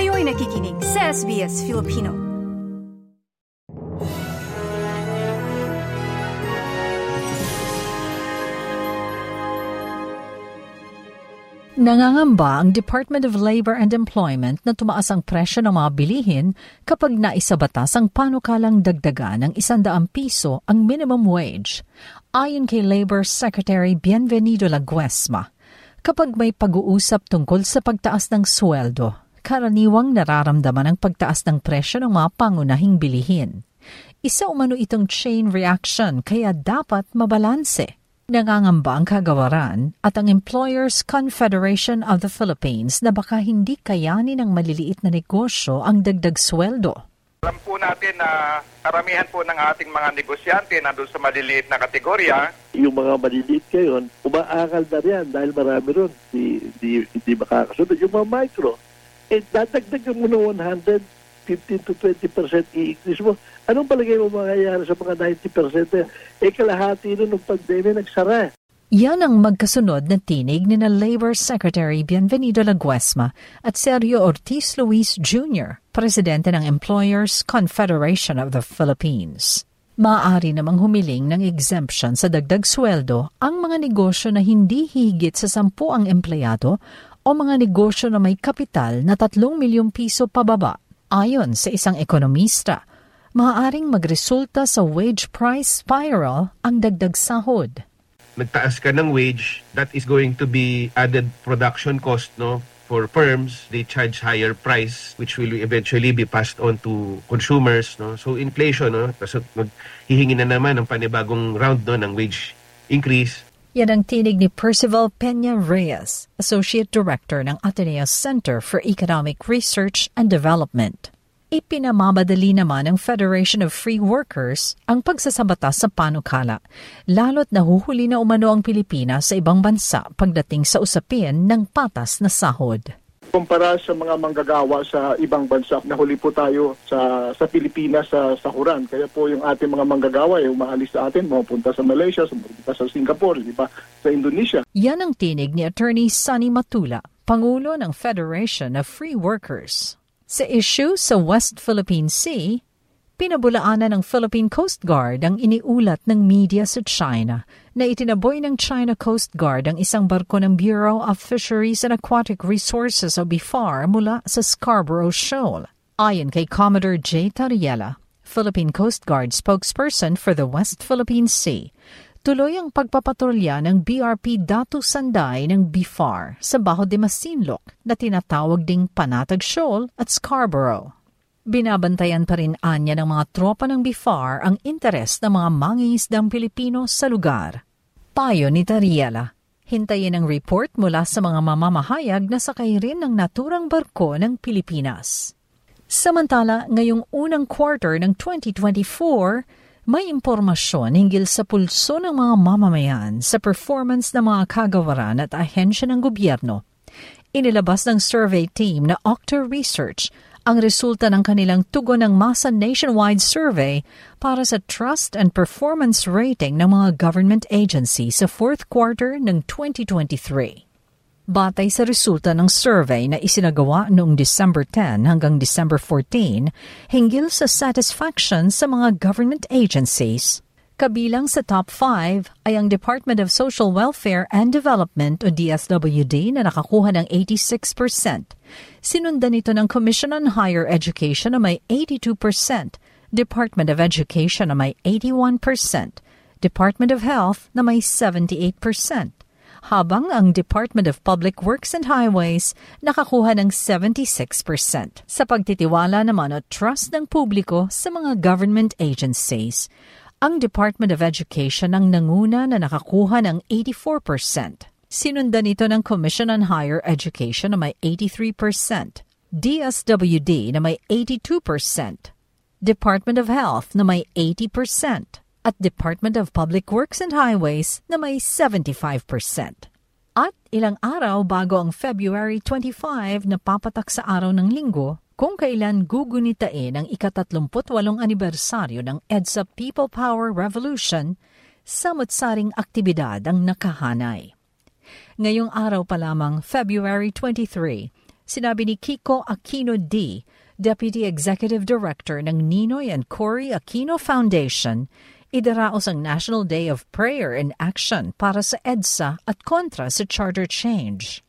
Kayo'y nakikinig sa SBS Filipino. Nangangamba ang Department of Labor and Employment na tumaas ang presyo ng mga bilihin kapag naisabatas ang panukalang dagdagan ng 100 piso ang minimum wage. Ayon kay Labor Secretary Bienvenido Laguesma, kapag may pag-uusap tungkol sa pagtaas ng sweldo, karaniwang nararamdaman ang pagtaas ng presyo ng mga pangunahing bilihin. Isa umano itong chain reaction kaya dapat mabalanse. Nangangamba ang kagawaran at ang Employers Confederation of the Philippines na baka hindi kayanin ng maliliit na negosyo ang dagdag sweldo. Alam po natin na karamihan po ng ating mga negosyante nandun sa maliliit na kategorya. Yung mga maliliit ngayon, umaakal na riyan dahil marami ron hindi, hindi, hindi makakasunod. Yung mga micro, eh dadagdagan mo ng 100, 15 to 20% i-increase mo. Anong palagay mo mangyayari sa mga 90%? Eh kalahati nun ng pandemya nagsara. Yan ang magkasunod na tinig ni na Labor Secretary Bienvenido Laguesma at Sergio Ortiz Luis Jr., Presidente ng Employers Confederation of the Philippines. Maaari namang humiling ng exemption sa dagdag sweldo ang mga negosyo na hindi hihigit sa sampu ang empleyado o mga negosyo na may kapital na 3 milyong piso pababa. Ayon sa isang ekonomista, maaaring magresulta sa wage price spiral ang dagdag sahod. Nagtaas ka ng wage, that is going to be added production cost no for firms. They charge higher price which will eventually be passed on to consumers no. So inflation no, tapos hihingi na naman ng panibagong round no ng wage increase. Yan ang tinig ni Percival Peña Reyes, Associate Director ng Ateneo Center for Economic Research and Development. Ipinamamadali naman ng Federation of Free Workers ang pagsasabatas sa panukala, lalo't nahuhuli na umano ang Pilipinas sa ibang bansa pagdating sa usapin ng patas na sahod. Kumpara sa mga manggagawa sa ibang bansa, nahuli po tayo sa sa Pilipinas sa sahuran. Kaya po yung ating mga manggagawa ay umaalis sa atin, mapunta sa Malaysia, mapunta sa Singapore, di ba? Sa Indonesia. Yan ang tinig ni Attorney Sunny Matula, Pangulo ng Federation of Free Workers. Sa issue sa West Philippine Sea, pinabulaanan ng Philippine Coast Guard ang iniulat ng media sa China na itinaboy ng China Coast Guard ang isang barko ng Bureau of Fisheries and Aquatic Resources o BIFAR mula sa Scarborough Shoal. Ayon kay Commodore J. Tariela, Philippine Coast Guard spokesperson for the West Philippine Sea, tuloy ang pagpapatrolya ng BRP Datu Sanday ng BIFAR sa Baho de Masinloc na tinatawag ding Panatag Shoal at Scarborough. Binabantayan pa rin anya ng mga tropa ng BIFAR ang interes ng mga mangingisdang Pilipino sa lugar. Payo ni Tariela, hintayin ang report mula sa mga mamamahayag na sakay rin ng naturang barko ng Pilipinas. Samantala, ngayong unang quarter ng 2024, may impormasyon hinggil sa pulso ng mga mamamayan sa performance ng mga kagawaran at ahensya ng gobyerno. Inilabas ng survey team na Octa Research ang resulta ng kanilang tugon ng masa nationwide survey para sa trust and performance rating ng mga government agencies sa fourth quarter ng 2023 batay sa resulta ng survey na isinagawa noong December 10 hanggang December 14 hinggil sa satisfaction sa mga government agencies. Kabilang sa top 5 ay ang Department of Social Welfare and Development o DSWD na nakakuha ng 86%. Sinundan ito ng Commission on Higher Education na may 82%, Department of Education na may 81%, Department of Health na may 78% habang ang Department of Public Works and Highways nakakuha ng 76%. Sa pagtitiwala naman o trust ng publiko sa mga government agencies, ang Department of Education ang nanguna na nakakuha ng 84%. Sinundan ito ng Commission on Higher Education na may 83%, DSWD na may 82%, Department of Health na may 80%, at Department of Public Works and Highways na may 75%. At ilang araw bago ang February 25 na papatak sa araw ng linggo, kung kailan gugunitain ang ikatatlumputwalong anibersaryo ng EDSA People Power Revolution, samot-saring aktibidad ang nakahanay. Ngayong araw pa lamang, February 23, Sinabi ni Kiko Aquino D., Deputy Executive Director ng Ninoy and Cory Aquino Foundation, idaraos ang National Day of Prayer and Action para sa EDSA at kontra sa charter change.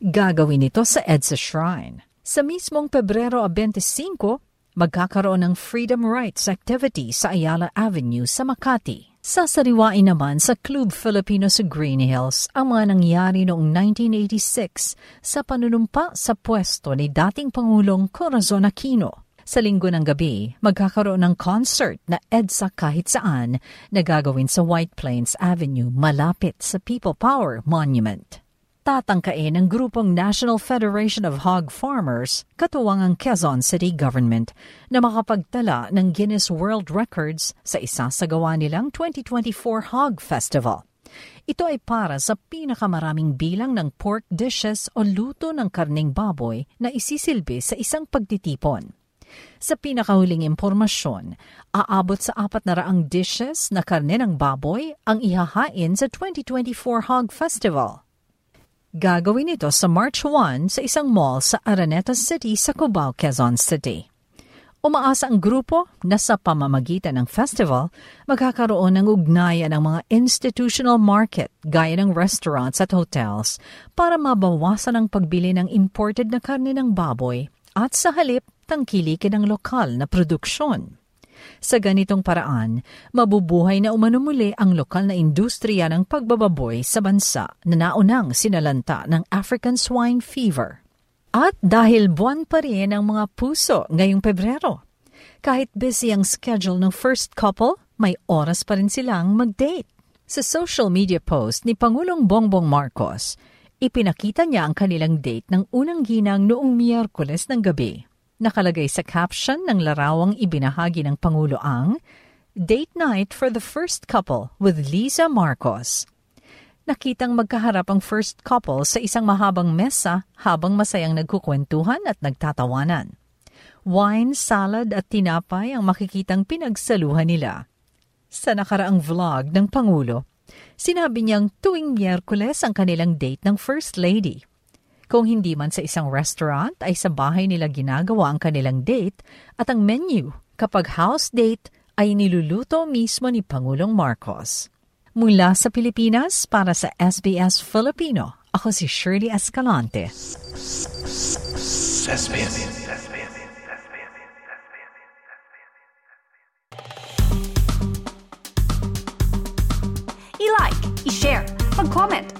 Gagawin ito sa EDSA Shrine. Sa mismong Pebrero 25, magkakaroon ng Freedom Rights Activity sa Ayala Avenue sa Makati. Sasariwain naman sa Club Filipino sa Green Hills ang mga nangyari noong 1986 sa panunumpa sa pwesto ni dating Pangulong Corazon Aquino. Sa linggo ng gabi, magkakaroon ng concert na EDSA kahit saan na gagawin sa White Plains Avenue malapit sa People Power Monument tatangkain ng grupong National Federation of Hog Farmers, katuwang ang Quezon City Government, na makapagtala ng Guinness World Records sa isasagawa nilang 2024 Hog Festival. Ito ay para sa pinakamaraming bilang ng pork dishes o luto ng karning baboy na isisilbi sa isang pagtitipon. Sa pinakahuling impormasyon, aabot sa apat na raang dishes na karne ng baboy ang ihahain sa 2024 Hog Festival. Gagawin ito sa March 1 sa isang mall sa Araneta City sa Cubao, Quezon City. Umaasa ang grupo na sa pamamagitan ng festival, magkakaroon ng ugnayan ng mga institutional market gaya ng restaurants at hotels para mabawasan ang pagbili ng imported na karne ng baboy at sa halip tangkilikin ng lokal na produksyon. Sa ganitong paraan, mabubuhay na umanumuli ang lokal na industriya ng pagbababoy sa bansa na naunang sinalanta ng African swine fever. At dahil buwan pa rin ang mga puso ngayong Pebrero, kahit busy ang schedule ng first couple, may oras pa rin silang mag-date. Sa social media post ni Pangulong Bongbong Marcos, ipinakita niya ang kanilang date ng unang ginang noong Miyerkules ng gabi. Nakalagay sa caption ng larawang ibinahagi ng Pangulo ang Date Night for the First Couple with Lisa Marcos. Nakitang magkaharap ang first couple sa isang mahabang mesa habang masayang nagkukwentuhan at nagtatawanan. Wine, salad at tinapay ang makikitang pinagsaluhan nila. Sa nakaraang vlog ng Pangulo, sinabi niyang tuwing Miyerkules ang kanilang date ng First Lady. Kung hindi man sa isang restaurant, ay sa bahay nila ginagawa ang kanilang date at ang menu kapag house date ay niluluto mismo ni Pangulong Marcos. Mula sa Pilipinas para sa SBS Filipino, ako si Shirley Escalante. I-like, i-share, mag-comment,